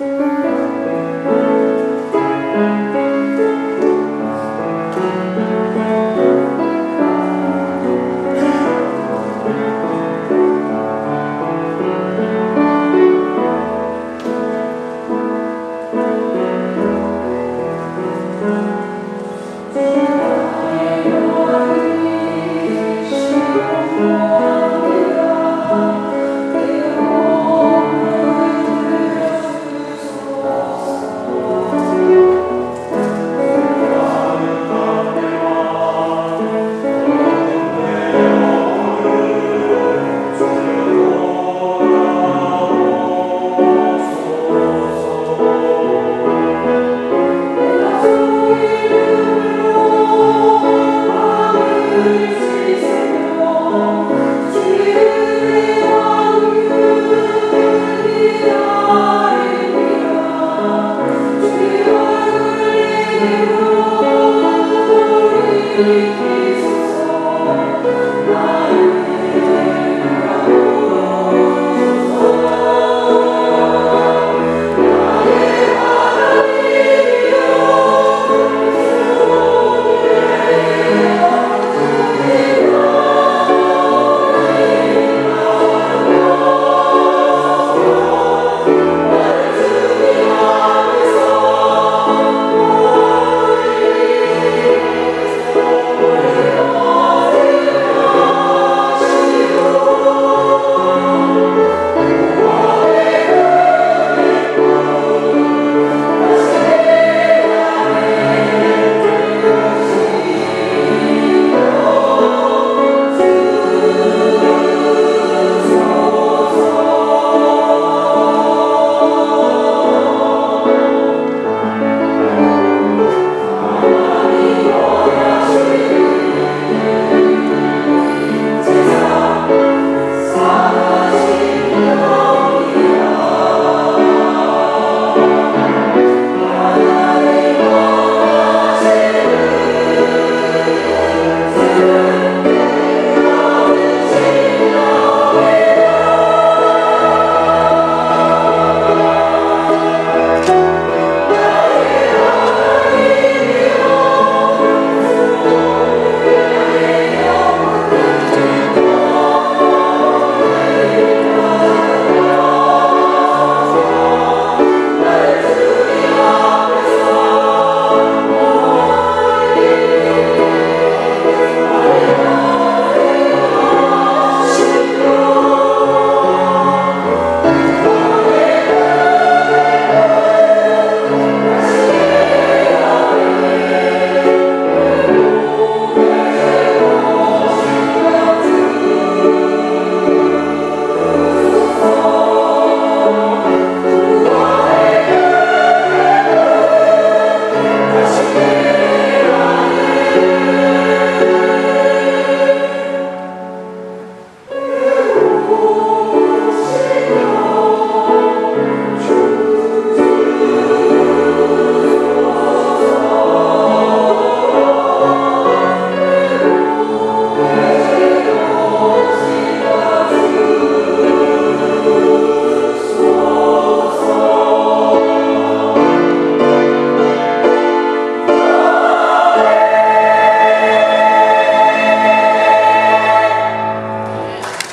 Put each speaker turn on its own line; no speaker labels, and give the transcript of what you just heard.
Música